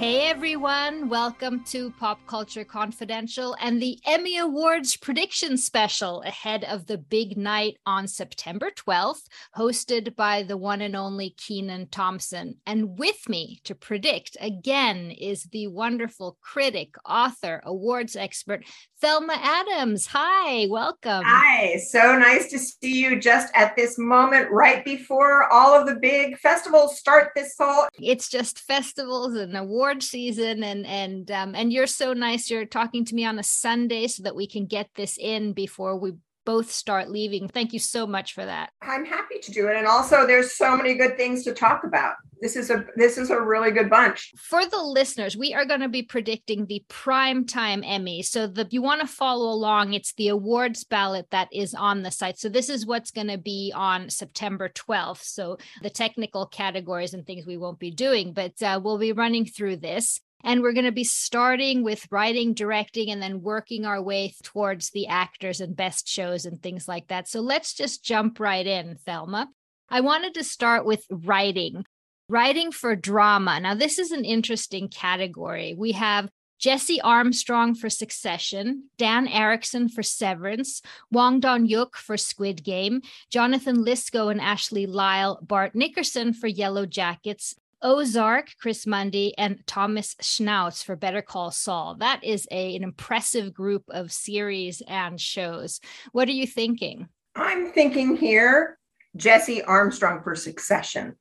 Hey everyone, welcome to Pop Culture Confidential and the Emmy Awards prediction special ahead of the big night on September 12th, hosted by the one and only Kenan Thompson. And with me to predict again is the wonderful critic, author, awards expert, Thelma Adams. Hi, welcome. Hi, so nice to see you just at this moment, right before all of the big festivals start this fall. It's just festivals and award season, and and um, and you're so nice. You're talking to me on a Sunday so that we can get this in before we both start leaving. Thank you so much for that. I'm happy to do it. And also there's so many good things to talk about. This is a this is a really good bunch. For the listeners, we are going to be predicting the prime time Emmy. So the you want to follow along, it's the awards ballot that is on the site. So this is what's going to be on September 12th. So the technical categories and things we won't be doing, but uh, we'll be running through this. And we're going to be starting with writing, directing, and then working our way towards the actors and best shows and things like that. So let's just jump right in, Thelma. I wanted to start with writing, writing for drama. Now, this is an interesting category. We have Jesse Armstrong for Succession, Dan Erickson for Severance, Hwang Dong-hyuk for Squid Game, Jonathan Lisco and Ashley Lyle, Bart Nickerson for Yellow Jackets, Ozark, Chris Mundy, and Thomas Schnauz for Better Call Saul. That is a, an impressive group of series and shows. What are you thinking? I'm thinking here Jesse Armstrong for Succession.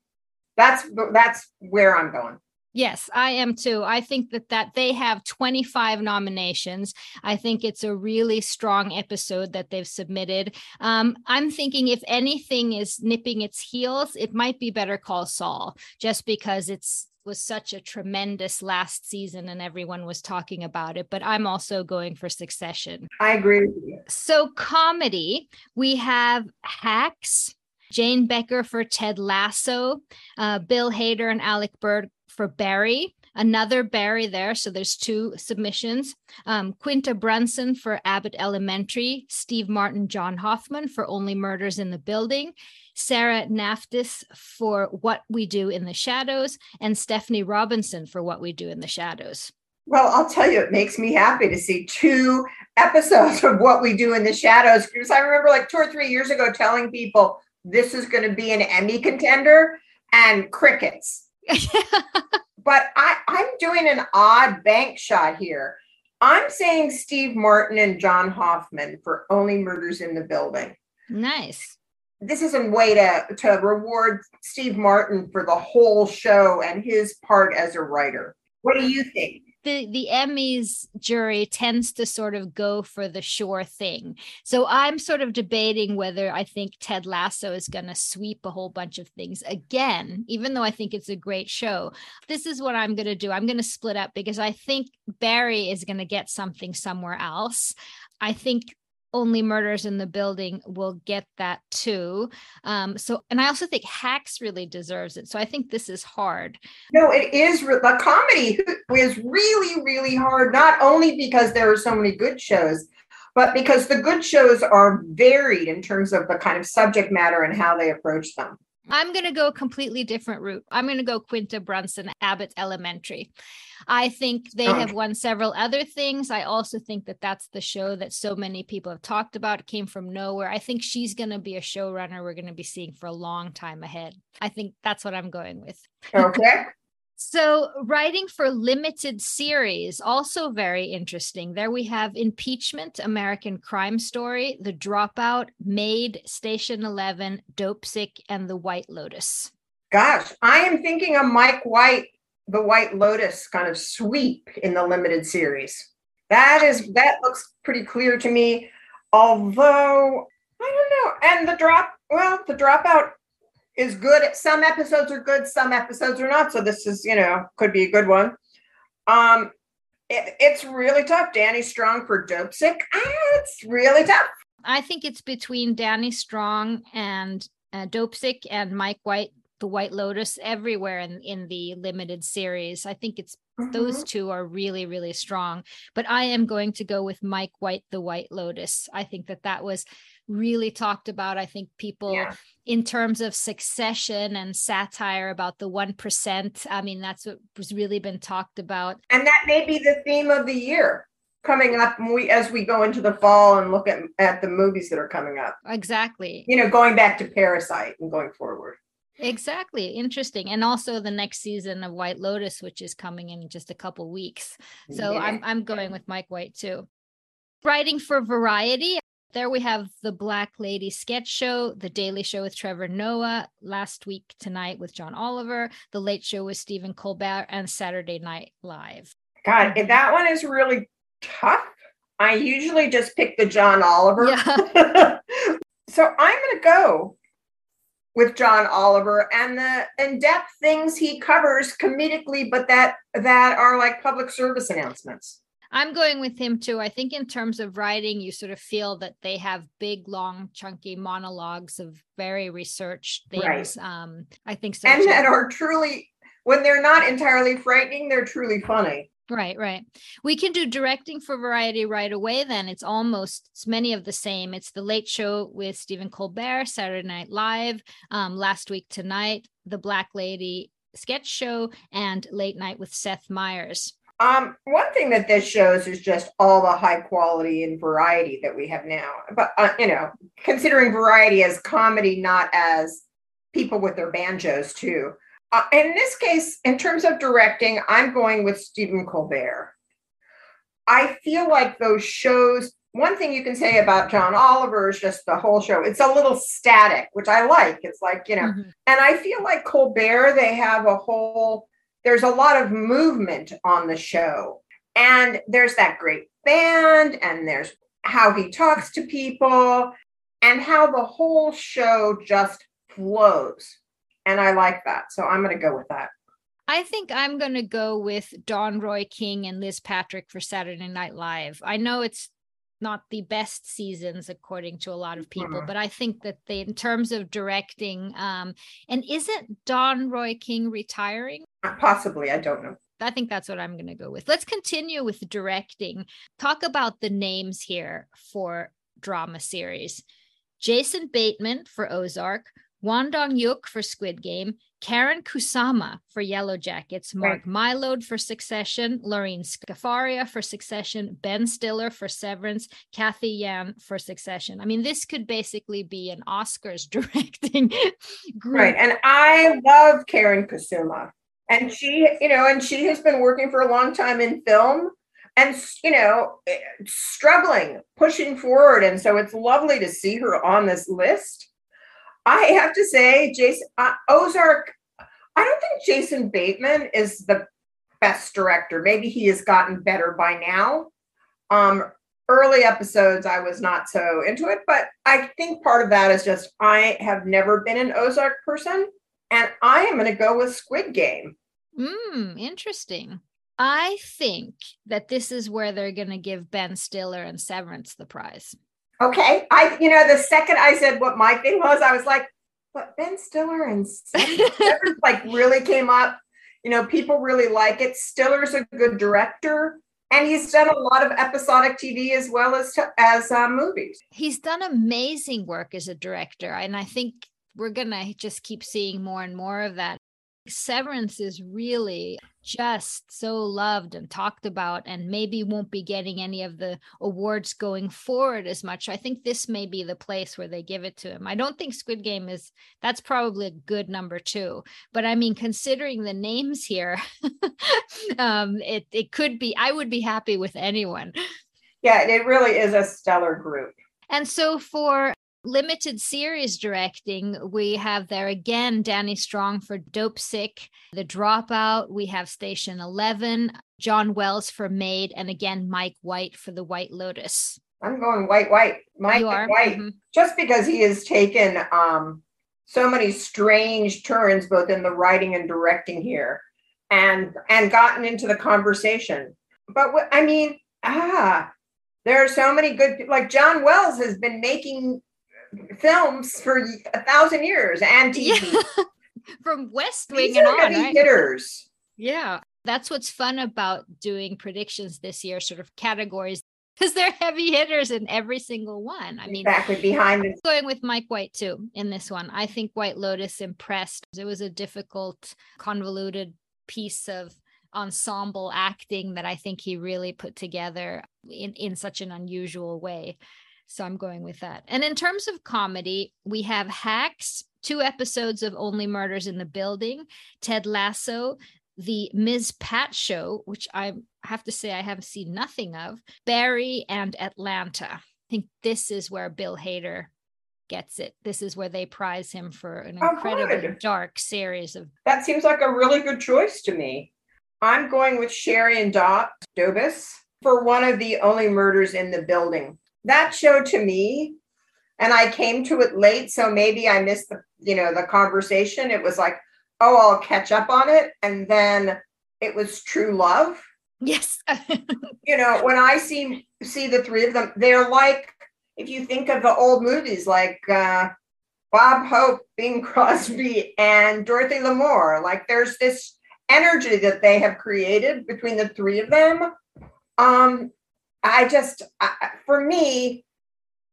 That's that's where I'm going. Yes, I am too. I think that that they have 25 nominations. I think it's a really strong episode that they've submitted. Um, I'm thinking if anything is nipping its heels, it might be Better Call Saul, just because it's was such a tremendous last season and everyone was talking about it but i'm also going for succession i agree with you so comedy we have hacks jane becker for ted lasso uh, bill hader and alec berg for Barry, another Barry there. So there's two submissions. Um, Quinta Brunson for Abbott Elementary, Steve Martin, John Hoffman for Only Murders in the Building, Sarah Naftalis for What We Do in the Shadows, and Stephanie Robinson for What We Do in the Shadows. Well, I'll tell you, it makes me happy to see two episodes of What We Do in the Shadows. Because I remember like two or three years ago telling people this is going to be an Emmy contender and crickets but I, I'm doing an odd bank shot here. I'm saying Steve Martin and John Hoffman for Only Murders in the Building. Nice. This is a way to, to reward Steve Martin for the whole show and his part as a writer. What do you think? The the Emmys jury tends to sort of go for the sure thing. So I'm sort of debating whether I think Ted Lasso is going to sweep a whole bunch of things again, even though I think it's a great show. This is what I'm going to do. I'm going to split up because I think Barry is going to get something somewhere else. I think only murders in the building will get that too. Um so and i also think hacks really deserves it. So i think this is hard. No it is the comedy is really really hard not only because there are so many good shows but because the good shows are varied in terms of the kind of subject matter and how they approach them I'm going to go a completely different route. I'm going to go Quinta Brunson, Abbott Elementary. I think they have won several other things. I also think that that's the show that so many people have talked about. It came from nowhere. I think she's going to be a showrunner we're going to be seeing for a long time ahead. I think that's what I'm going with. Okay. So, writing for limited series, also very interesting. There we have Impeachment, American Crime Story, The Dropout, Maid, Station 11, Dopesick, and The White Lotus. Gosh, I am thinking of Mike White the White Lotus kind of sweep in the limited series. That is that looks pretty clear to me. Although I don't know, and the drop well, the dropout is good. Some episodes are good, some episodes are not. So this is, you know, could be a good one. Um, it, it's really tough. Danny Strong for Dopesick. Ah, it's really tough. I think it's between Danny Strong and uh, Dopesick and Mike White, the White Lotus, everywhere in, in the limited series. I think it's mm-hmm. those two are really, really strong. But I am going to go with Mike White, the White Lotus. I think that that was really talked about. I think people, yeah. in terms of succession and satire about the 1%, I mean, that's what was really been talked about. And that may be the theme of the year coming up we, as we go into the fall and look at, at the movies that are coming up. Exactly. You know, going back to Parasite and going forward. Exactly. Interesting. And also the next season of White Lotus, which is coming in just a couple weeks. So yeah. I'm I'm going with Mike White too. Writing for Variety, there we have the Black Lady sketch show, The Daily Show with Trevor Noah, Last Week Tonight with John Oliver, The Late Show with Stephen Colbert, and Saturday Night Live. God, that one is really tough. I usually just pick the John Oliver. Yeah. so I'm going to go with John Oliver and the in-depth things he covers comedically, but that that are like public service announcements. I'm going with him too. I think in terms of writing, you sort of feel that they have big, long, chunky monologues of very researched things. Right. Um, I think so. And too. that are truly, when they're not entirely frightening, they're truly funny. Right, right. We can do directing for variety right away. Then it's almost it's many of the same. It's the Late Show with Stephen Colbert, Saturday Night Live, um, Last Week Tonight, The Black Lady sketch show, and Late Night with Seth Meyers. Um, one thing that this shows is just all the high quality and variety that we have now. But uh, you know, considering variety as comedy, not as people with their banjos too. Uh, in this case, in terms of directing, I'm going with Stephen Colbert. I feel like those shows. One thing you can say about John Oliver is just the whole show. It's a little static, which I like. It's like you know, mm-hmm. and I feel like Colbert. They have a whole there's a lot of movement on the show. And there's that great band, and there's how he talks to people, and how the whole show just flows. And I like that. So I'm going to go with that. I think I'm going to go with Don Roy King and Liz Patrick for Saturday Night Live. I know it's not the best seasons according to a lot of people mm-hmm. but i think that they in terms of directing um and isn't don roy king retiring possibly i don't know I think that's what I'm going to go with. Let's continue with directing. Talk about the names here for drama series. Jason Bateman for Ozark, Hwang Dong-hyuk for Squid Game, Karyn Kusama for Yellow Jackets, Mark right. Mylod for Succession, Lorene Scafaria for Succession, Ben Stiller for Severance, Cathy Yan for Succession. I mean, this could basically be an Oscars directing group. Right. And I love Karyn Kusama. And she, you know, and she has been working for a long time in film and, you know, struggling, pushing forward. And so it's lovely to see her on this list I have to say, Jason uh, Ozark. I don't think Jason Bateman is the best director. Maybe he has gotten better by now. Um, early episodes, I was not so into it, but I think part of that is just I have never been an Ozark person, and I am going to go with Squid Game. Hmm, interesting. I think that this is where they're going to give Ben Stiller and Severance the prize. Okay. I, you know, the second I said what my thing was, I was like, but Ben Stiller and like really came up. You know, people really like it. Stiller's a good director, and he's done a lot of episodic TV as well as as uh, movies. He's done amazing work as a director, and I think we're gonna just keep seeing more and more of that. Severance is really just so loved and talked about, and maybe won't be getting any of the awards going forward as much. I think this may be the place where they give it to him. I don't think Squid Game is, that's probably a good number two. But I mean, considering the names here, um, it, it could be, I would be happy with anyone. Yeah, it really is a stellar group. And so for limited series directing, we have there again Danny Strong for Dopesick, The Dropout. We have Station 11, John Wells for Maid, and again Mike White for The White Lotus. I'm going White White. Mike White, mm-hmm. just because he has taken um, so many strange turns both in the writing and directing here, and and gotten into the conversation. But what I mean, ah, there are so many good like John Wells has been making films for a thousand years and TV. Yeah. From West Wing These and on, right? hitters. Yeah. That's what's fun about doing predictions this year, sort of categories, because they're heavy hitters in every single one. I mean, exactly behind it. Going with Mike White too in this one. I think White Lotus impressed. It was a difficult, convoluted piece of ensemble acting that I think he really put together in, in such an unusual way. So I'm going with that. And in terms of comedy, we have Hacks, two episodes of Only Murders in the Building, Ted Lasso, the Ms. Pat show, which I have to say I have seen nothing of, Barry, and Atlanta. I think this is where Bill Hader gets it. This is where they prize him for an oh, incredibly dark series of. That seems like a really good choice to me. I'm going with Cherien Dot Dabis for one of the only murders in the building that show to me and I came to it late, so maybe I missed the you know the conversation. It was like, oh, I'll catch up on it, and then it was true love. Yes, you know when I see see the three of them, they're like if you think of the old movies like uh, Bob Hope, Bing Crosby, and Dorothy Lamour. Like there's this energy that they have created between the three of them. Um, I just, I, for me,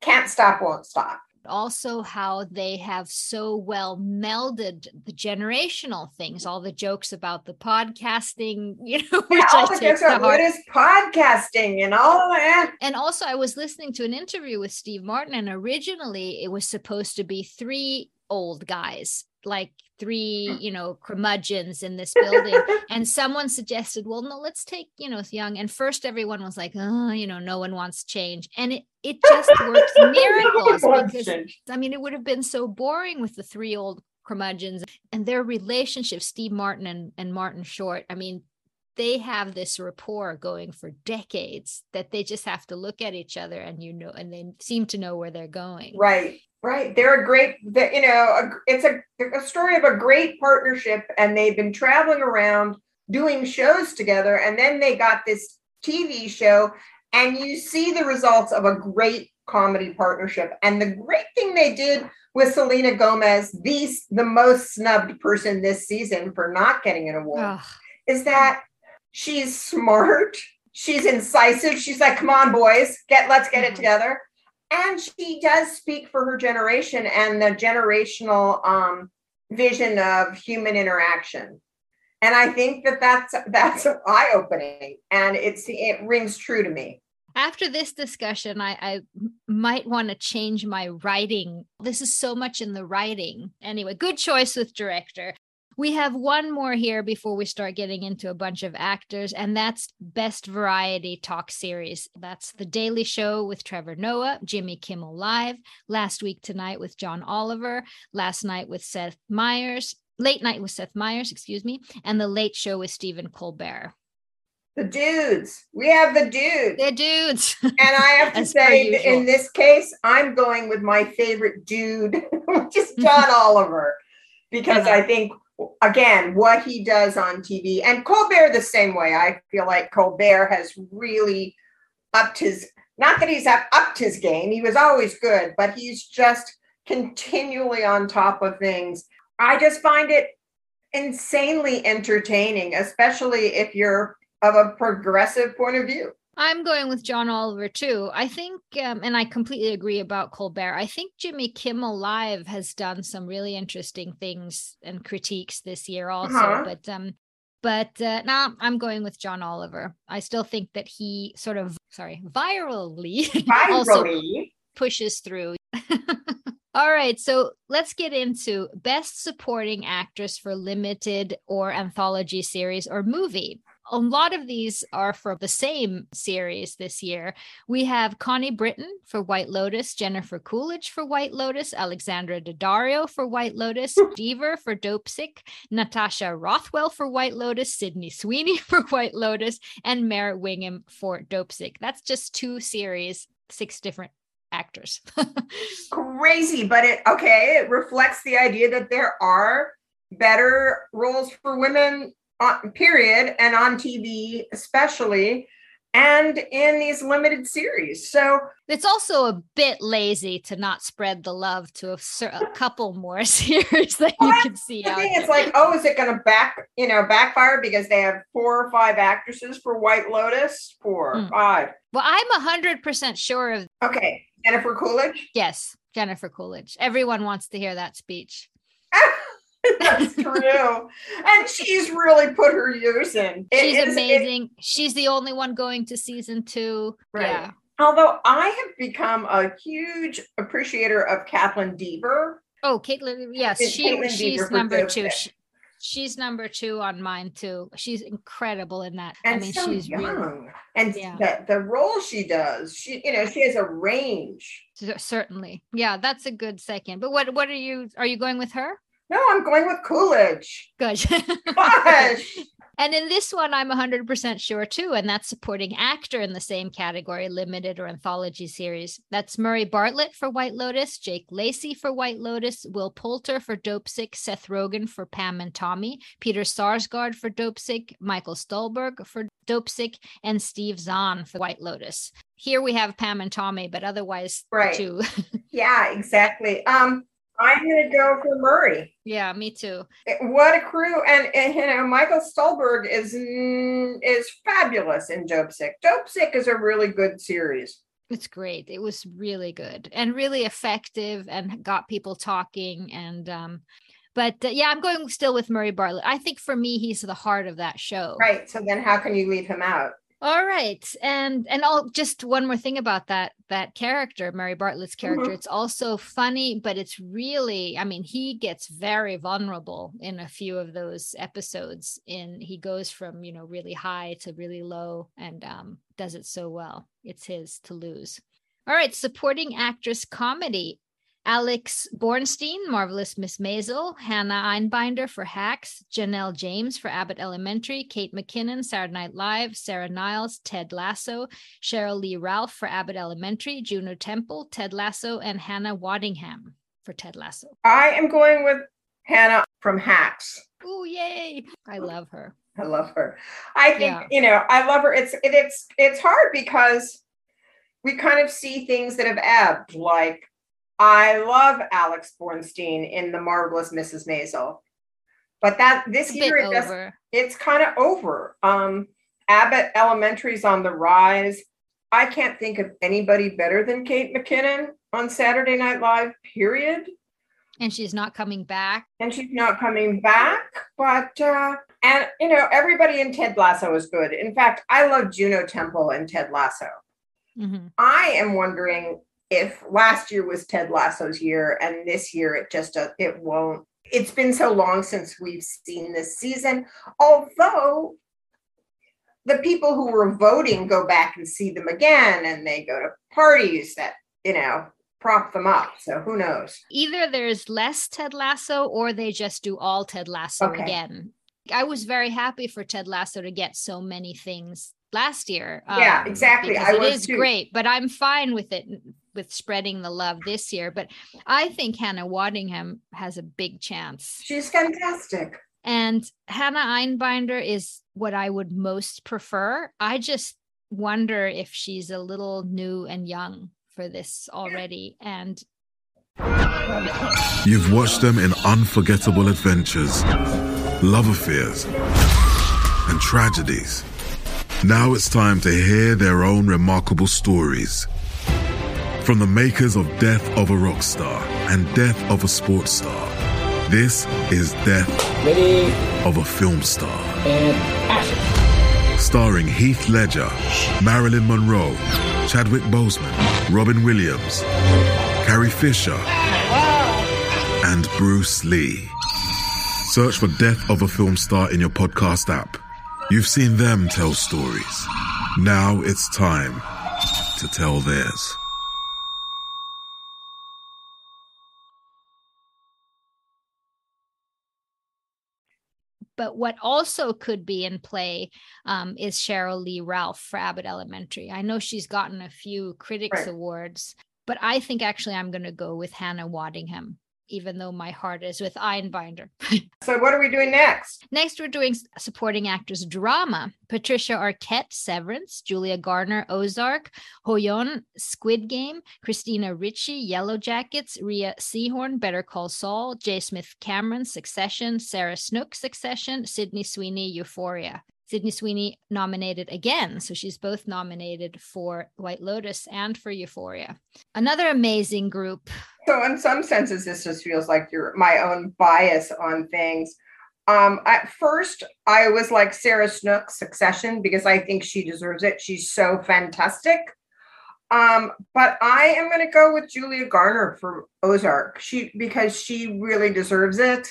can't stop, won't stop. Also, how they have so well melded the generational things, all the jokes about the podcasting, you know, yeah, all the jokes about what is podcasting and all that. And also, I was listening to an interview with Steve Martin, and originally it was supposed to be three old guys like three, you know, curmudgeons in this building. and someone suggested, well, no, let's take, you know, Young. And first everyone was like, oh, you know, no one wants change. And it it just works miracles because I mean, it would have been so boring with the three old curmudgeons and their relationship, Steve Martin and, and Martin Short. I mean, they have this rapport going for decades that they just have to look at each other and you know and they seem to know where they're going right Right. They're a great, you know, it's a, a story of a great partnership, and they've been traveling around doing shows together. And then they got this TV show, and you see the results of a great comedy partnership. And the great thing they did with Selena Gomez, the, the most snubbed person this season for not getting an award, Ugh. is that she's smart, she's incisive. She's like, come on, boys, get let's get it mm-hmm. together and she does speak for her generation and the generational um, vision of human interaction. And i think that that's that's eye-opening and it's it rings true to me. After this discussion I, I might want to change my writing. This is so much in the writing. Anyway good choice with director we have one more here before we start getting into a bunch of actors, and that's Best Variety Talk Series. That's The Daily Show with Trevor Noah, Jimmy Kimmel Live, Last Week Tonight with John Oliver, Last Night with Seth Meyers, Late Night with Seth Meyers, excuse me, and The Late Show with Stephen Colbert. The dudes. We have the dudes. The dudes. And I have to say, in this case, I'm going with my favorite dude, which is John Oliver, because uh-huh. I think again what he does on TV and Colbert the same way. I feel like Colbert has really upped his not that he's upped his game. He was always good, but he's just continually on top of things. I just find it insanely entertaining, especially if you're of a progressive point of view. I'm going with John Oliver too. I think, um, and I completely agree about Colbert. I think Jimmy Kimmel Live has done some really interesting things and critiques this year also. Uh-huh. But um, but uh, now nah, I'm going with John Oliver. I still think that he sort of, sorry, virally, virally. also pushes through. All right, so let's get into best supporting actress for limited or anthology series or movie. A lot of these are for the same series this year. We have Connie Britton for White Lotus, Jennifer Coolidge for White Lotus, Alexandra Daddario for White Lotus, hmm. Dever for Dopesick, Natasha Rothwell for White Lotus, Sydney Sweeney for White Lotus, and Mare Winningham for Dopesick. That's just two series, six different actors. Crazy, but it okay, it reflects the idea that there are better roles for women on period and on TV especially and in these limited series. So it's also a bit lazy to not spread the love to a, a couple more series that well, you can see. The thing it's like, oh, is it going to back, you know, backfire because they have four or five actresses for White Lotus? Four, mm. five. Well, I'm a hundred percent sure of. Okay, Jennifer Coolidge. Yes, Jennifer Coolidge. Everyone wants to hear that speech. That's true. and she's really put her years in. It she's is, amazing. It, she's the only one going to season two. Right. Yeah. Although I have become a huge appreciator of Kaitlyn Dever. Oh, Caitlin, yes, she, she's number two. She, she's number two on mine too. She's incredible in that. And I mean, so she's young. Really, and yeah. the, the role she does, she you know, she has a range. Certainly. Yeah, that's a good second. But what what are you are you going with her? No, I'm going with Coolidge. Gosh. Gosh. And in this one, I'm 100% sure too. And that's supporting actor in the same category, limited or anthology series. That's Murray Bartlett for White Lotus, Jake Lacy for White Lotus, Will Poulter for Dopesick, Seth Rogen for Pam and Tommy, Peter Sarsgaard for Dopesick, Michael Stuhlbarg for Dopesick, and Steve Zahn for White Lotus. Here we have Pam and Tommy, but otherwise, right. two. yeah, exactly. Um, I'm going to go for Murray. Yeah, me too. What a crew! And, and you know, Michael Stuhlbarg is mm, is fabulous in Dopesick. Dope Sick is a really good series. It's great. It was really good and really effective, and got people talking. And um, but uh, yeah, I'm going still with Murray Bartlett. I think for me, he's the heart of that show. Right. So then, how can you leave him out? All right. And and all just one more thing about that that character, Murray Bartlett's character. Mm-hmm. It's also funny, but it's really, I mean, he gets very vulnerable in a few of those episodes. In he goes from, you know, really high to really low and um does it so well. It's his to lose. All right, supporting actress comedy. Alex Borstein, Marvelous Miss Maisel, Hannah Einbinder for Hacks, Janelle James for Abbott Elementary, Kate McKinnon, Saturday Night Live, Sarah Niles, Ted Lasso, Cheryl Lee Ralph for Abbott Elementary, Juno Temple, Ted Lasso, and Hannah Waddingham for Ted Lasso. I am going with Hannah from Hacks. Oh, yay. I love her. I love her. I think, yeah. you know, I love her. It's it, it's it's hard because we kind of see things that have ebbed, like I love Alex Borstein in The Marvelous Mrs. Maisel. But that this year it just, it's kind of over. Um, Abbott Elementary's on the rise. I can't think of anybody better than Kate McKinnon on Saturday Night Live, period. And she's not coming back. And she's not coming back. But uh and you know, everybody in Ted Lasso is good. In fact, I love Juno Temple and Ted Lasso. Mm-hmm. I am wondering if last year was Ted Lasso's year and this year it just uh, it won't. It's been so long since we've seen this season. Although the people who were voting go back and see them again and they go to parties that, you know, prop them up. So who knows? Either there's less Ted Lasso or they just do all Ted Lasso okay. again. I was very happy for Ted Lasso to get so many things last year. Yeah, um, exactly. I it is too. great, but I'm fine with it with spreading the love this year. But I think Hannah Waddingham has a big chance. She's fantastic. And Hannah Einbinder is what I would most prefer. I just wonder if she's a little new and young for this already. And you've watched them in unforgettable adventures, love affairs, and tragedies. Now it's time to hear their own remarkable stories. From the makers of Death of a Rock Star and Death of a Sports Star, this is Death Ready. of a Film Star. And action. Starring Heath Ledger, Marilyn Monroe, Chadwick Boseman, Robin Williams, Carrie Fisher, and Bruce Lee. Search for Death of a Film Star in your podcast app You've seen them tell stories. Now it's time to tell theirs. But what also could be in play um, is Cheryl Lee Ralph for Abbott Elementary. I know she's gotten a few critics Right. awards, but I think actually I'm going to go with Hannah Waddingham, even though my heart is with Einbinder. So what are we doing next? Next, we're doing supporting actors drama. Patricia Arquette, Severance, Julia Garner, Ozark, HoYeon, Squid Game, Christina Ricci, Yellow Jackets, Rhea Seehorn, Better Call Saul, J. Smith Cameron, Succession, Sarah Snook, Succession, Sydney Sweeney, Euphoria. Sydney Sweeney nominated again. So she's both nominated for White Lotus and for Euphoria. Another amazing group. So in some senses, this just feels like your my own bias on things. Um, at first, I was like Sarah Snook, Succession, because I think she deserves it. She's so fantastic. Um, but I am going to go with Julia Garner for Ozark. She because she really deserves it.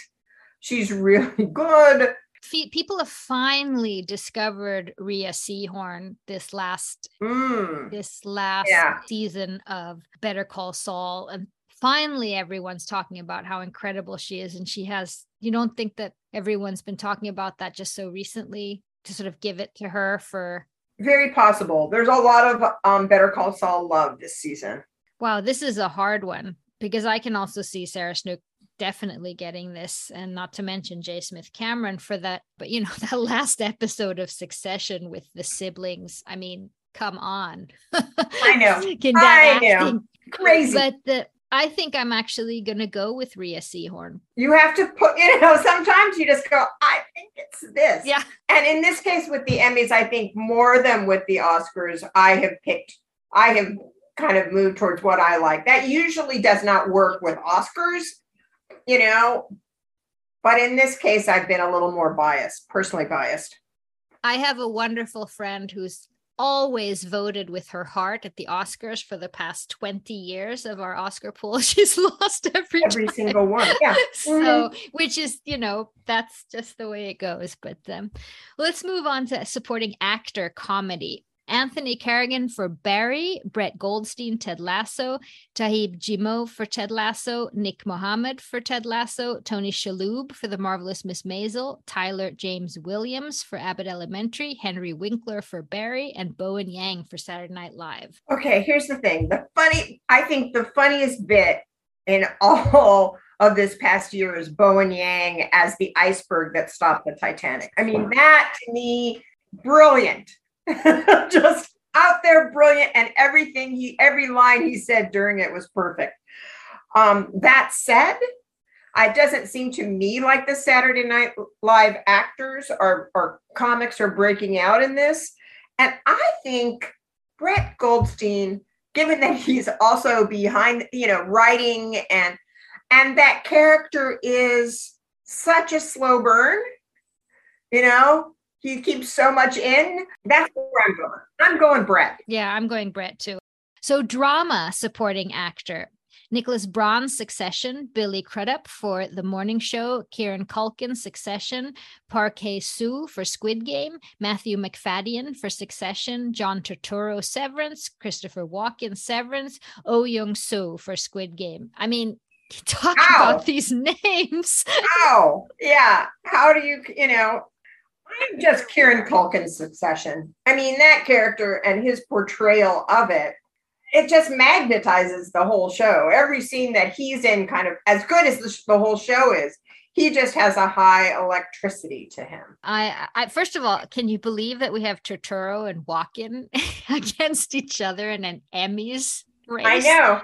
She's really good. Fe- People have finally discovered Rhea Seehorn this last Mm. this last Yeah. season of Better Call Saul. And finally, everyone's talking about how incredible she is. And she has, you don't think that everyone's been talking about that just so recently to sort of give it to her for, Very possible. There's a lot of um, Better Call Saul love this season. wow, this is a hard one because I can also see Sarah Snook definitely getting this and not to mention J. Smith Cameron for that. But, you know, that last episode of Succession with the siblings, I mean, come on. I know. Can that I know. Crazy. But the I think I'm actually gonna go with Rhea Seehorn. you have to put, you know, sometimes you just go, I think it's this. Yeah. And in this case, with the Emmys, I think more than with the Oscars, I have picked, I have kind of moved towards what I like. That usually does not work with Oscars, you know. But in this case, I've been a little more biased, personally biased. I have a wonderful friend who's always voted with her heart at the Oscars for the past 20 years of our Oscar pool. She's lost every, Every time. single one. Yeah. so which is you know that's just the way it goes but um let's move on to supporting actor comedy Anthony Carrigan for Barry, Brett Goldstein, Ted Lasso, Toheeb Jimoh for Ted Lasso, Nick Mohammed for Ted Lasso, Tony Shalhoub for The Marvelous Miss Maisel, Tyler James Williams for Abbott Elementary, Henry Winkler for Barry, and Bowen Yang for Saturday Night Live. Okay, here's the thing. The funny, I think the funniest bit in all of this past year is Bowen Yang as the iceberg that stopped the Titanic. I mean, that to me, brilliant. Just out there, brilliant. And everything he, every line he said during it was perfect. Um, that said, it doesn't seem to me like the Saturday Night Live actors or, or comics are breaking out in this. And I think Brett Goldstein, given that he's also behind, you know, writing and and that character is such a slow burn, you know, he keeps so much in. That's where I'm going. I'm going Brett. Yeah, I'm going Brett too. So, drama supporting actor. Nicholas Braun, Succession, Billy Crudup for The Morning Show, Kieran Culkin, Succession, Park Hae-soo for Squid Game, Matthew Macfadyen for Succession, John Turturro, Severance, Christopher Walken, Severance, Oh Young Soo for Squid Game. I mean, talk Ow. about these names. Oh, yeah. How do you, you know, I'm just Kieran Culkin's succession. I mean, that character and his portrayal of it, it just magnetizes the whole show. Every scene that he's in, kind of as good as the, the whole show is, he just has a high electricity to him. I, I first of all, can you believe that we have Turturro and Walken against each other in an Emmys race? I know.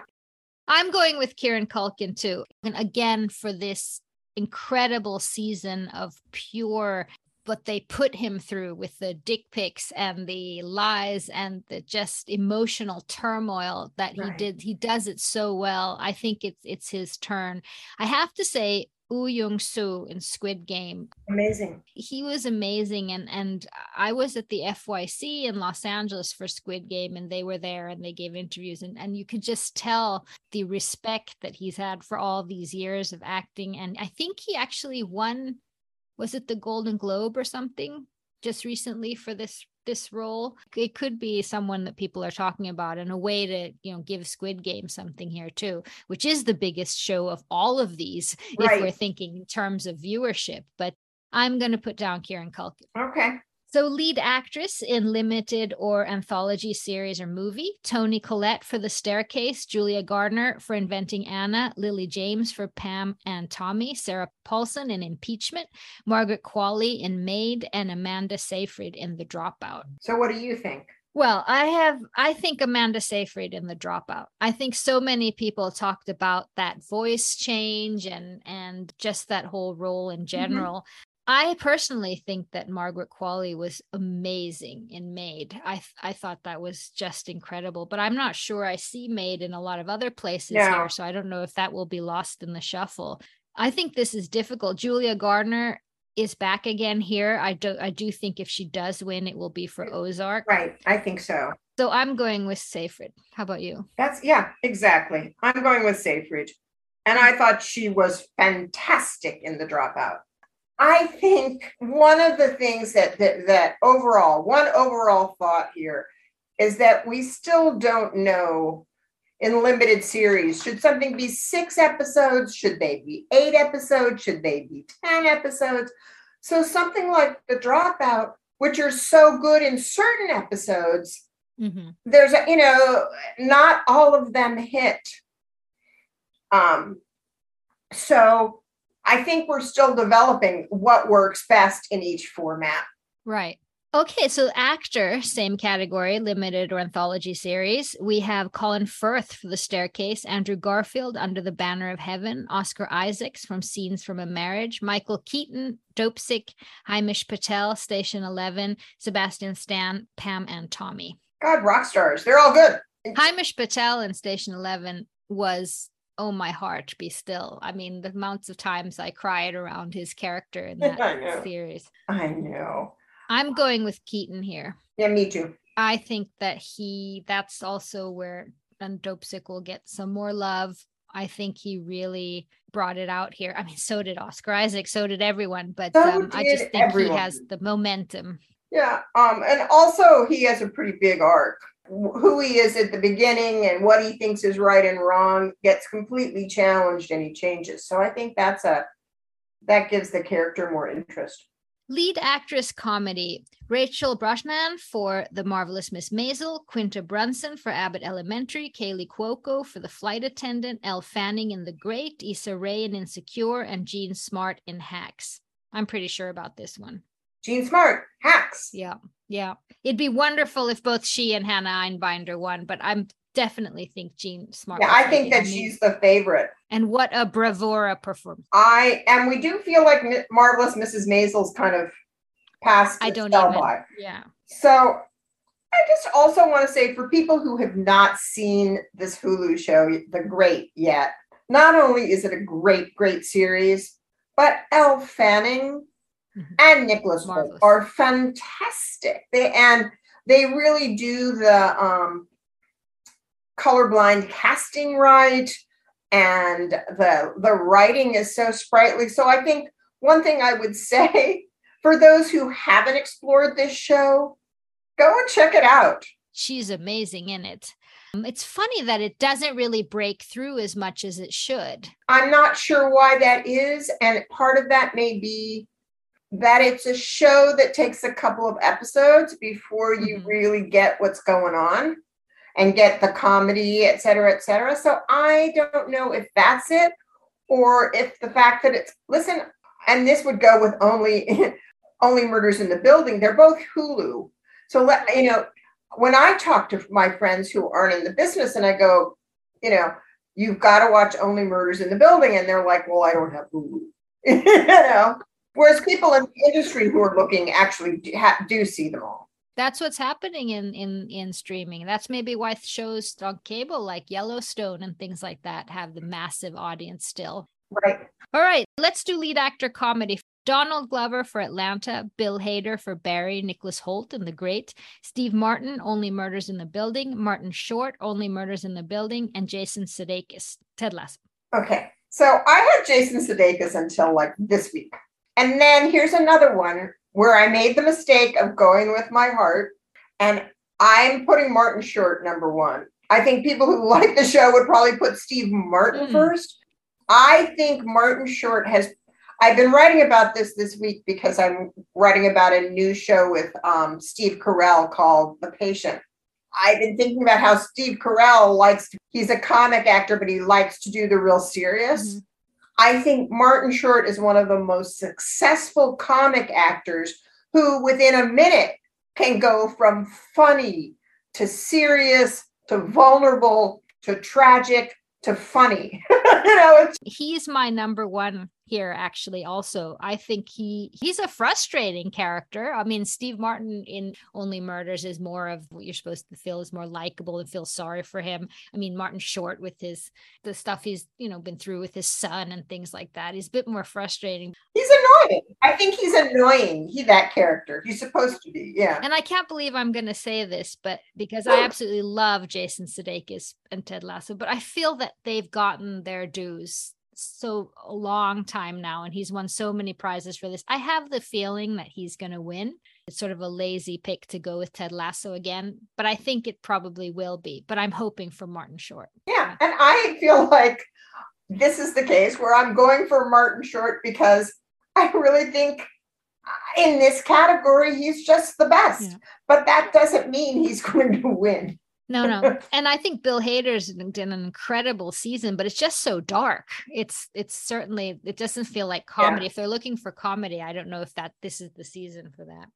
I'm going with Kieran Culkin too. And again, for this incredible season of pure what they put him through with the dick pics and the lies and the just emotional turmoil that he Right. did. He does it so well. I think it's it's his turn. I have to say, Woo Young Soo in Squid Game Amazing. he was amazing and and i was at the fyc in los angeles for squid game and they were there and they gave interviews and, and you could just tell the respect that he's had for all these years of acting and i think he actually won was it the golden globe or something just recently for this this role. It could be someone that people are talking about and a way to, you know, give Squid Game something here too, which is the biggest show of all of these right. if we're thinking in terms of viewership. But I'm going to put down Kieran Culkin. Okay. So, lead actress in limited or anthology series or movie Toni Collette for The Staircase, Julia Garner for Inventing Anna, Lily James for Pam and Tommy, Sarah Paulson in Impeachment, Margaret Qualley in Maid, and Amanda Seyfried in The Dropout. So, what do you think? Well, I have I think Amanda Seyfried in the dropout. I think so many people talked about that voice change and and just that whole role in mm-hmm. general. I personally think that Margaret Qualley was amazing in Maid. I I thought that was just incredible, but I'm not sure I see Maid in a lot of other places here, so I don't know if that will be lost in the shuffle. I think this is difficult. Julia Garner is back again here. I do I do think if she does win, it will be for mm, Ozark. Right. I think so. So I'm going with Seyfried. How about you? That's yeah, exactly. I'm going with Seyfried. And I thought she was fantastic in the dropout. I think one of the things that, that that overall, one overall thought here is that we still don't know in limited series. Should something be six episodes? Should they be eight episodes? Should they be 10 episodes? So something like The Dropout, which are so good in certain episodes, mm-hmm. there's a, you know, not all of them hit. Um, so I think we're still developing what works best in each format. Right. Okay, so actor, same category, limited or anthology series. We have Colin Firth for The Staircase, Andrew Garfield, Under the Banner of Heaven, Oscar Isaacs from Scenes from a Marriage, Michael Keaton, Dopesick, Himesh Patel, Station 11, Sebastian Stan, Pam and Tommy. God, rock stars. They're all good. Himesh Patel in Station 11 was oh my heart be still. I mean the amounts of times i cried around his character in that I series. I know. I'm going with keaton here. Yeah me too. I think that he that's also where and Dopesick will get some more love. I think he really brought it out here. I mean so did oscar isaac so did everyone but so um, i just think everyone. he has the momentum. Yeah um and also he has a pretty big arc who he is at the beginning and what he thinks is right and wrong gets completely challenged and he changes. So I think that's a that gives the character more interest. Lead actress comedy Rachel Brosnahan for The Marvelous Miss Maisel, Quinta Brunson for Abbott Elementary, Kaley Cuoco for The Flight Attendant, Elle Fanning in The Great, Issa Rae in Insecure, and Jean Smart in Hacks. I'm pretty sure about this one. Jean Smart, Hacks. Yeah. Yeah. It'd be wonderful if both she and Hannah Einbinder won, but I'm definitely think Jean Smart. Yeah, I think that she's the favorite. And what a bravura performance. I and we do feel like marvelous Mrs. Maisel's kind of passed. I don't even. By. Yeah. So I just also want to say for people who have not seen this Hulu show, The Great, yet, not only is it a great, great series, but Elle Fanning mm-hmm. and Nicholas Hoult are fantastic. They and they really do the um, colorblind casting right, and the the writing is so sprightly. So I think one thing I would say for those who haven't explored this show, go and check it out. She's amazing in it. Um, it's funny that it doesn't really break through as much as it should. I'm not sure why that is. And part of that may be that it's a show that takes a couple of episodes before you mm-hmm. really get what's going on and get the comedy, et cetera, et cetera. So I don't know if that's it or if the fact that it's listen, and this would go with only only murders in the building. They're both Hulu. So let you know, when I talk to my friends who aren't in the business and I go, you know, you've got to watch only murders in the building, and they're like, well, I don't have Hulu. you know, Whereas people in the industry who are looking actually do, ha- do see them all. That's what's happening in in in streaming. That's maybe why shows on cable like Yellowstone and things like that have the massive audience still. Right. All right, let's do lead actor comedy. Donald Glover for Atlanta, Bill Hader for Barry, Nicholas Hoult in The Great, Steve Martin, Only Murders in the Building, Martin Short, Only Murders in the Building, and Jason Sudeikis, Ted Lasso. Okay, so I had Jason Sudeikis until like this week. And then here's another one where I made the mistake of going with my heart. And I'm putting Martin Short number one. I think people who like the show would probably put Steve Martin mm. first. I think Martin Short has. I've been writing about this this week because I'm writing about a new show with um, Steve Carell called The Patient. I've been thinking about how Steve Carell likes. To, he's a comic actor, but he likes to do the real serious. Mm-hmm. I think Martin Short is one of the most successful comic actors who, within a minute, can go from funny to serious to vulnerable to tragic to funny. you know, he's my number one here actually also. I think he he's a frustrating character. I mean steve martin in only murders is more of what you're supposed to feel is more likable and feel sorry for him. I mean martin short with his the stuff he's you know been through with his son and things like that he's a bit more frustrating. He's annoying. I think he's annoying he that character. He's supposed to be yeah. And i can't believe i'm going to say this but because i absolutely love jason sudeikis and ted lasso but i feel that they've gotten their dues so a long time now and he's won so many prizes for this. I have the feeling that he's going to win. It's sort of a lazy pick to go with Ted Lasso again, but I think it probably will be. But I'm hoping for Martin Short. Yeah, and I feel like this is the case where I'm going for Martin Short because I really think uh, in this category he's just the best. Yeah. But that doesn't mean he's going to win. No, no. and I think Bill Hader's done an incredible season, but it's just so dark. It's it's certainly it doesn't feel like comedy. Yeah. If they're looking for comedy, I don't know if that this is the season for that.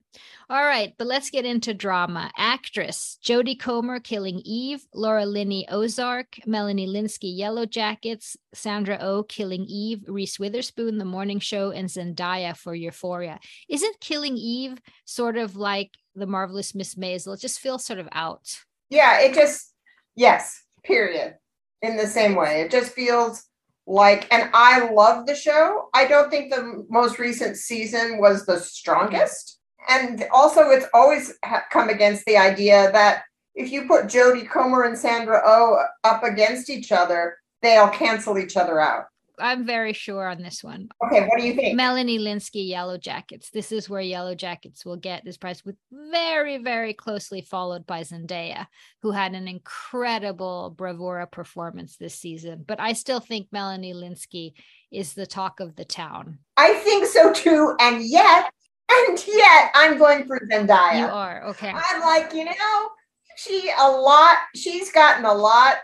All right, but let's get into drama. Actress Jodie Comer killing Eve, Laura Linney Ozark, Melanie Lynskey Yellow Jackets, Sandra O oh killing Eve, Reese Witherspoon The Morning Show, and Zendaya for Euphoria. Isn't killing Eve sort of like the marvelous Miss Maisel? It just feels sort of out yeah, it just, yes, period. In the same way, it just feels like, and I love the show. I don't think the most recent season was the strongest. And also, it's always come against the idea that if you put Jodie Comer and Sandra O oh up against each other, they'll cancel each other out. I'm very sure on this one. Okay, what do you think? Melanie Lynskey, Yellow Jackets. This is where Yellow Jackets will get this prize, with very, very closely followed by Zendaya, who had an incredible bravura performance this season. But I still think Melanie Lynskey is the talk of the town. I think so too, and yet, and yet, I'm going for Zendaya. You are okay. I'm like, you know, she a lot. She's gotten a lot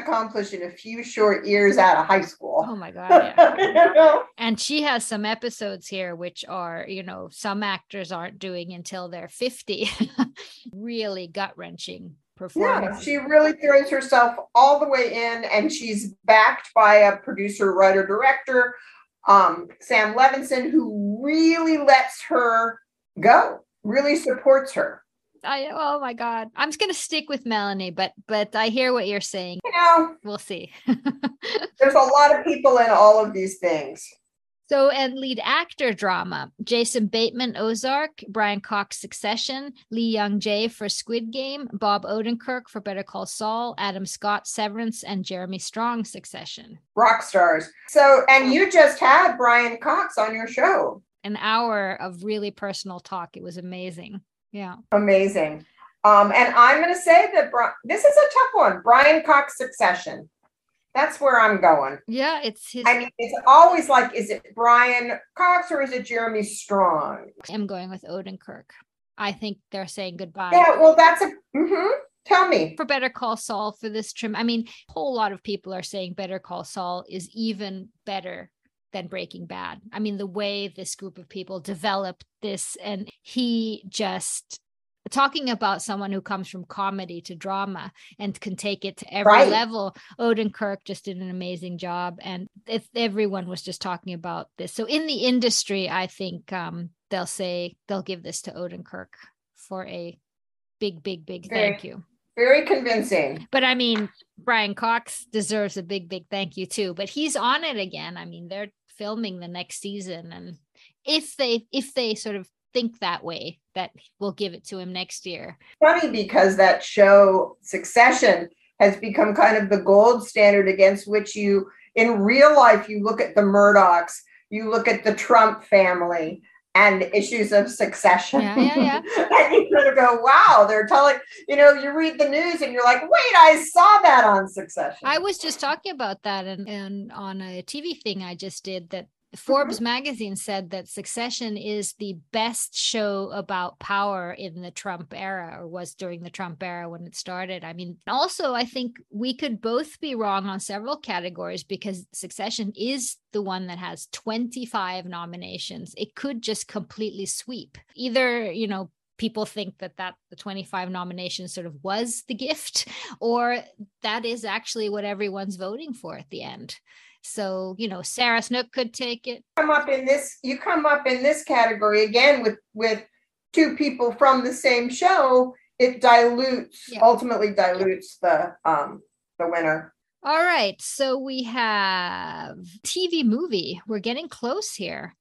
accomplished in a few short years out of high school. Oh my god. Yeah. and she has some episodes here which are, you know, some actors aren't doing until they're 50. really gut-wrenching performance. Yeah, she really throws herself all the way in and she's backed by a producer, writer, director, um, Sam Levinson, who really lets her go, really supports her. I oh my god. I'm just gonna stick with Melanie, but but I hear what you're saying. You know, we'll see. there's a lot of people in all of these things. So, and lead actor drama Jason Bateman, Ozark, Brian Cox, Succession, Lee Jung-jae for Squid Game, Bob Odenkirk for Better Call Saul, Adam Scott, Severance, and Jeremy Strong, Succession. Rock stars. So, and you just had Brian Cox on your show. An hour of really personal talk. It was amazing. Yeah. Amazing. Um, and I'm going to say that Bri- this is a tough one. Brian Cox Succession. That's where I'm going. Yeah, it's his. I mean, it's always like, is it Brian Cox or is it Jeremy Strong? I'm going with Odenkirk. I think they're saying goodbye. Yeah, well, that's a. Mm-hmm. Tell me. For Better Call Saul for this trim. I mean, a whole lot of people are saying Better Call Saul is even better than Breaking Bad. I mean, the way this group of people developed this, and he just talking about someone who comes from comedy to drama and can take it to every right. level. Odenkirk just did an amazing job, and if everyone was just talking about this, so in the industry, I think um, they'll say they'll give this to Odenkirk for a big, big, big very, thank you. Very convincing. But I mean, Brian Cox deserves a big, big thank you too. But he's on it again. I mean, they're filming the next season and if they if they sort of think that way that we'll give it to him next year. Funny because that show succession has become kind of the gold standard against which you in real life you look at the murdochs you look at the trump family and issues of succession. Yeah, yeah, yeah. and you kind of go, wow, they're telling, you know, you read the news and you're like, wait, I saw that on Succession. I was just talking about that and, and on a TV thing I just did that Forbes mm-hmm. magazine said that Succession is the best show about power in the Trump era, or was during the Trump era when it started. I mean, also, I think we could both be wrong on several categories because Succession is the one that has 25 nominations. It could just completely sweep. Either, you know, people think that that the 25 nominations sort of was the gift or that is actually what everyone's voting for at the end so, you know, Sarah Snook could take it. Come up in this, you come up in this category again with with two people from the same show, it dilutes, yeah. ultimately dilutes the um the winner. All right. So we have TV movie. We're getting close here.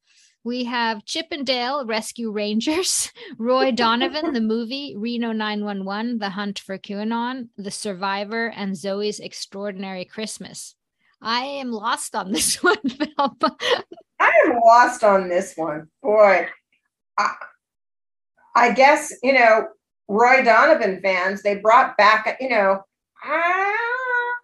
We have Chip 'n Dale Rescue Rangers, Ray Donovan, the movie, Reno 911, The Hunt for QAnon, The Survivor, and Zoe's Extraordinary Christmas. I am lost on this one. I am lost on this one. Boy, I, I guess, you know, Ray Donovan fans, they brought back, you know, I,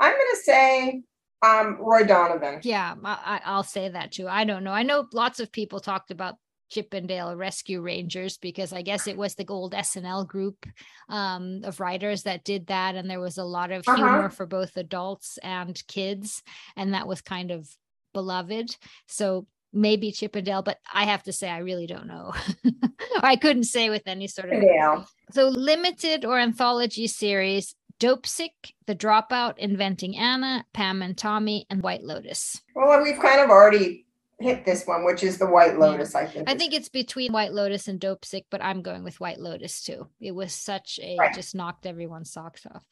I'm going to say um, Ray Donovan. Yeah, I, I'll say that too. I don't know. I know lots of people talked about Chip 'n Dale Rescue Rangers because I guess it was the old SNL group um, of writers that did that, and there was a lot of uh-huh. humor for both adults and kids, and that was kind of beloved. So maybe Chip 'n Dale, but I have to say I really don't know. I couldn't say with any sort of yeah. So limited or anthology series. Dopesick, The Dropout, Inventing Anna, Pam and Tommy, and White Lotus. Well, we've kind of already hit this one, which is the White Lotus. Yeah. I think. I think it's between White Lotus and Dopesick, but I'm going with White Lotus too. It was such a right. just knocked everyone's socks off.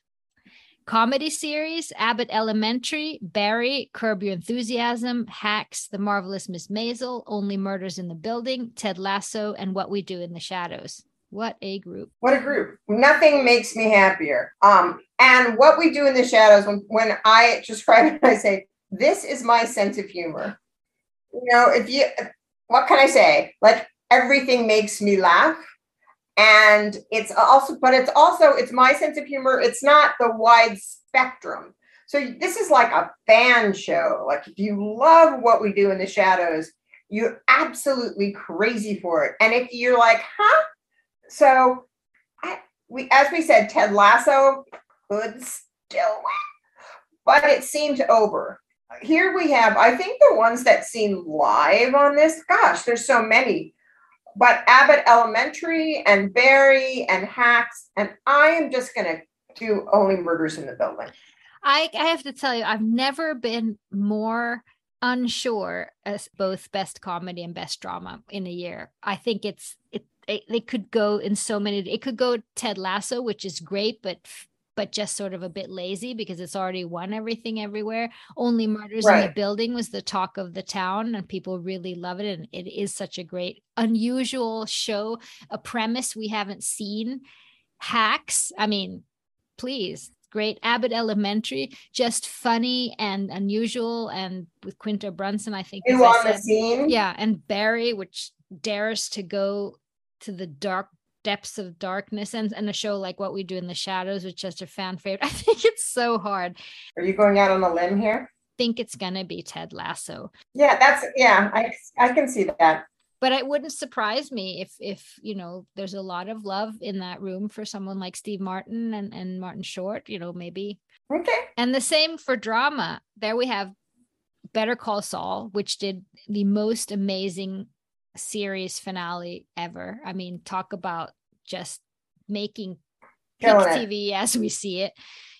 Comedy series: Abbott Elementary, Barry, Curb Your Enthusiasm, Hacks, The Marvelous Miss Maisel, Only Murders in the Building, Ted Lasso, and What We Do in the Shadows. What a group. What a group. Nothing makes me happier. Um, and what we do in the shadows when, when I describe it, I say, this is my sense of humor you know, if you, what can I say? Like everything makes me laugh. And it's also, but it's also, it's my sense of humor. It's not the wide spectrum. So this is like a fan show. Like if you love what we do in the shadows, you're absolutely crazy for it. And if you're like, huh? So I, we, as we said, Ted Lasso could still win, but it seemed over here we have, I think the ones that seem live on this, gosh, there's so many. But Abbott Elementary and Barry and Hacks, and I am just going to do only murders in the building. I, I have to tell you, I've never been more unsure as both best comedy and best drama in a year. I think it's it, they could go in so many. It could go Ted Lasso, which is great, but but just sort of a bit lazy because it's already won everything everywhere. Only Murders right. in the Building was the talk of the town, and people really love it. And it is such a great, unusual show, a premise we haven't seen. Hacks, I mean, please, great. Abbott Elementary, just funny and unusual, and with Quinta Brunson, I think. You on the scene? Yeah, and Barry, which dares to go to the dark depths of darkness and, and a show like what we do in the shadows which is a fan favorite i think it's so hard. Are you going out on a limb here? Think it's gonna be ted lasso. Yeah that's yeah i i can see that. But it wouldn't surprise me if if you know there's a lot of love in that room for someone like steve martin and, and martin short you know maybe. Okay. And the same for drama. There we have better call saul which did the most amazing series finale ever. I mean, talk about just making TV as we see it.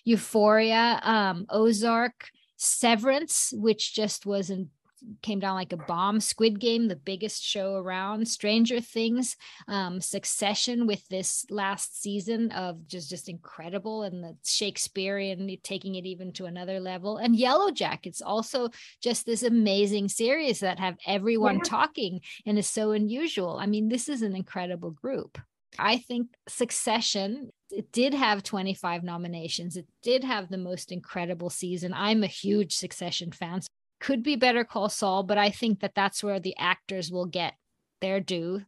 Euphoria, um, Ozark, Severance, which just wasn't came down like a bomb. Squid Game, the biggest show around. Stranger Things, um, Succession with this last season of just just incredible and the Shakespearean taking it even to another level. And Yellow Jackets, also just this amazing series that have everyone yeah. talking and is so unusual. I mean, this is an incredible group. I think Succession it did have 25 nominations. It did have the most incredible season. I'm a huge Succession fan. Could be Better Call Saul, but I think that that's where the actors will get their due.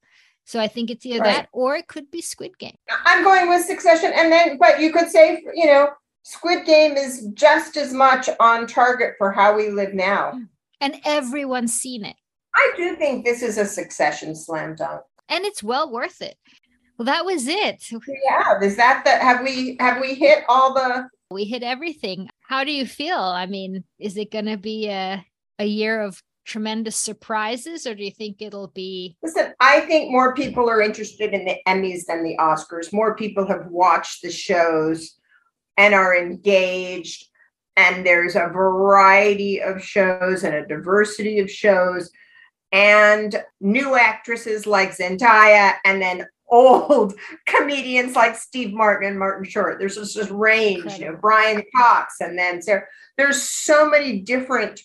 So I think it's either Right. that or it could be Squid Game. I'm going with Succession, and then, but you could say, you know, Squid Game is just as much on target for how we live now. Mm. And everyone's seen it. I do think this is a Succession slam dunk. And it's well worth it. Well, that was it. Yeah, is that the have we have we hit all the We hit everything. How do you feel? I mean, is it going to be a, a year of tremendous surprises or do you think it'll be Listen, I think more people are interested in the Emmys than the Oscars. More people have watched the shows and are engaged. And there's a variety of shows and a diversity of shows, and new actresses like Zendaya, and then old comedians like Steve Martin and Martin Short. There's just this range, you know, Brian Cox, and then Sarah. There's so many different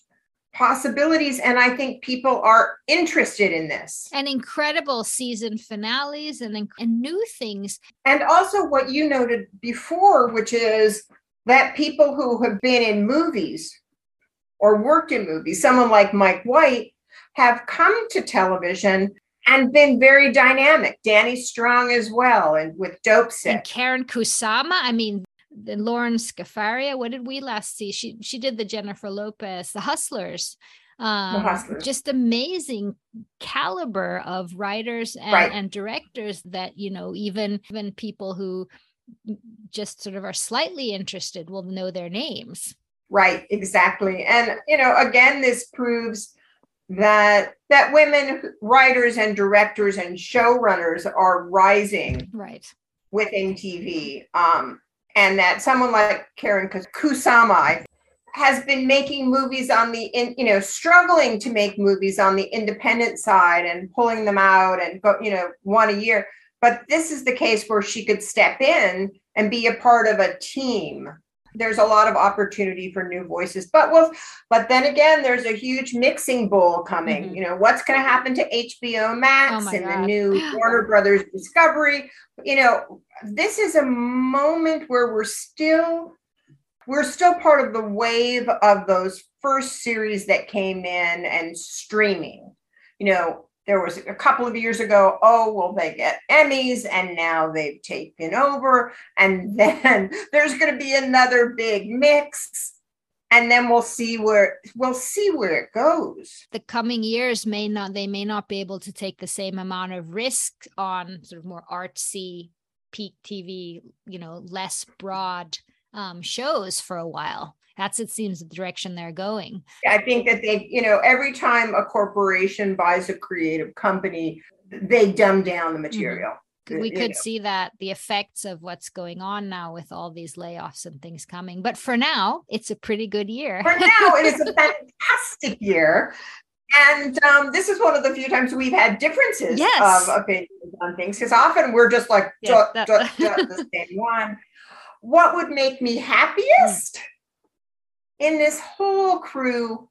possibilities, and I think people are interested in this. and incredible season finales and, inc- and new things? And also, what you noted before, which is that people who have been in movies or worked in movies, someone like Mike White, have come to television and been very dynamic. Danny Strong as well, and with Dope And Karyn Kusama, I mean, then Lorene Scafaria, what did we last see? She she did the Jennifer Lopez, the Hustlers. Um, Hustlers. just amazing caliber of writers and, Right. and directors that you know even even people who just sort of are slightly interested will know their names Right, exactly. And you know, again, this proves that that women writers and directors and showrunners are rising right within TV. Um, and that someone like Karyn Kus- Kusama has been making movies on the, in, you know, struggling to make movies on the independent side and pulling them out and go, you know, one a year. But this is the case where she could step in and be a part of a team. There's a lot of opportunity for new voices, but well, but then again, there's a huge mixing bowl coming. Mhm. You know, what's going to happen to HBO Max Oh and the new Warner Brothers Discovery? You know, this is a moment where we're still we're still part of the wave of those first series that came in and streaming you know there was a couple of years ago oh well they get emmys and now they've taken over. And then there's going to be another big mix. And then we'll see where we'll see where it goes. The coming years may not they may not be able to take the same amount of risk on sort of more artsy peak tv you know less broad um, shows for a while that's it seems the direction they're going I think that they, you know, every time a corporation buys a creative company, they dumb down the material. we could see that the effects of what's going on now with all these layoffs and things coming but for now it's a pretty good year For now, it is a fantastic year. And um, this is one of the few times we've had differences Yes. of opinions on things because often we're just like, duh, duh, duh, the same one. What would make me happiest in this whole crew?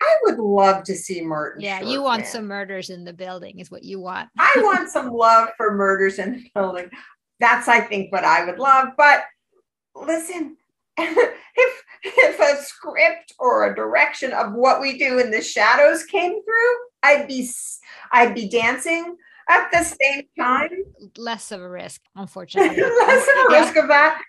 I would love to see Martin. yeah Short you want some murders in the building is what you want I want some love for murders in the building. That's, I think, what I would love. But listen, if if a script or a direction of what we do in the shadows came through, I'd be I'd be dancing at the same time. less of a risk unfortunately Less of a Yeah. risk of that.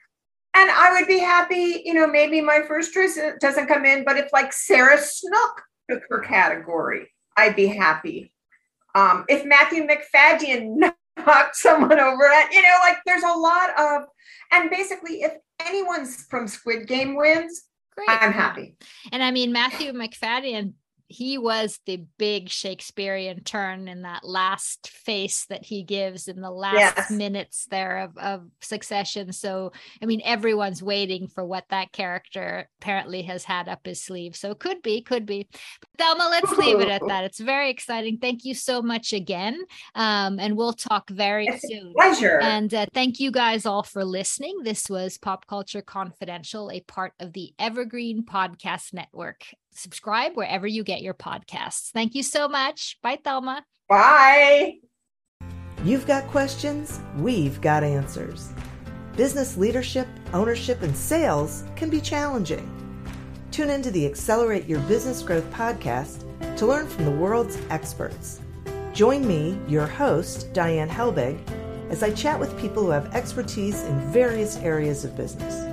And I would be happy, you know, maybe my first choice doesn't come in, but if like Sarah Snook took her category, I'd be happy. Um, if Matthew Macfadyen knocked someone over, at, you know, like there's a lot of, and basically, if anyone's from Squid Game wins, Great. I'm happy. And I mean, Matthew Macfadyen, he was the big Shakespearean turn in that last face that he gives in the last Yes. minutes there of, of succession. So, I mean, everyone's waiting for what that character apparently has had up his sleeve. So, could be, could be. But Thelma, let's leave it at that. It's very exciting. Thank you so much again. Um, and we'll talk very It's soon. Pleasure. And uh, thank you guys all for listening. This was Pop Culture Confidential, a part of the Evergreen Podcast Network. Subscribe wherever you get your podcasts. Thank you so much. Bye, Thelma. Bye. You've got questions, we've got answers. Business leadership, ownership, and sales can be challenging. Tune into the Accelerate Your Business Growth podcast to learn from the world's experts. Join me, your host, Diane Helbig, as I chat with people who have expertise in various areas of business.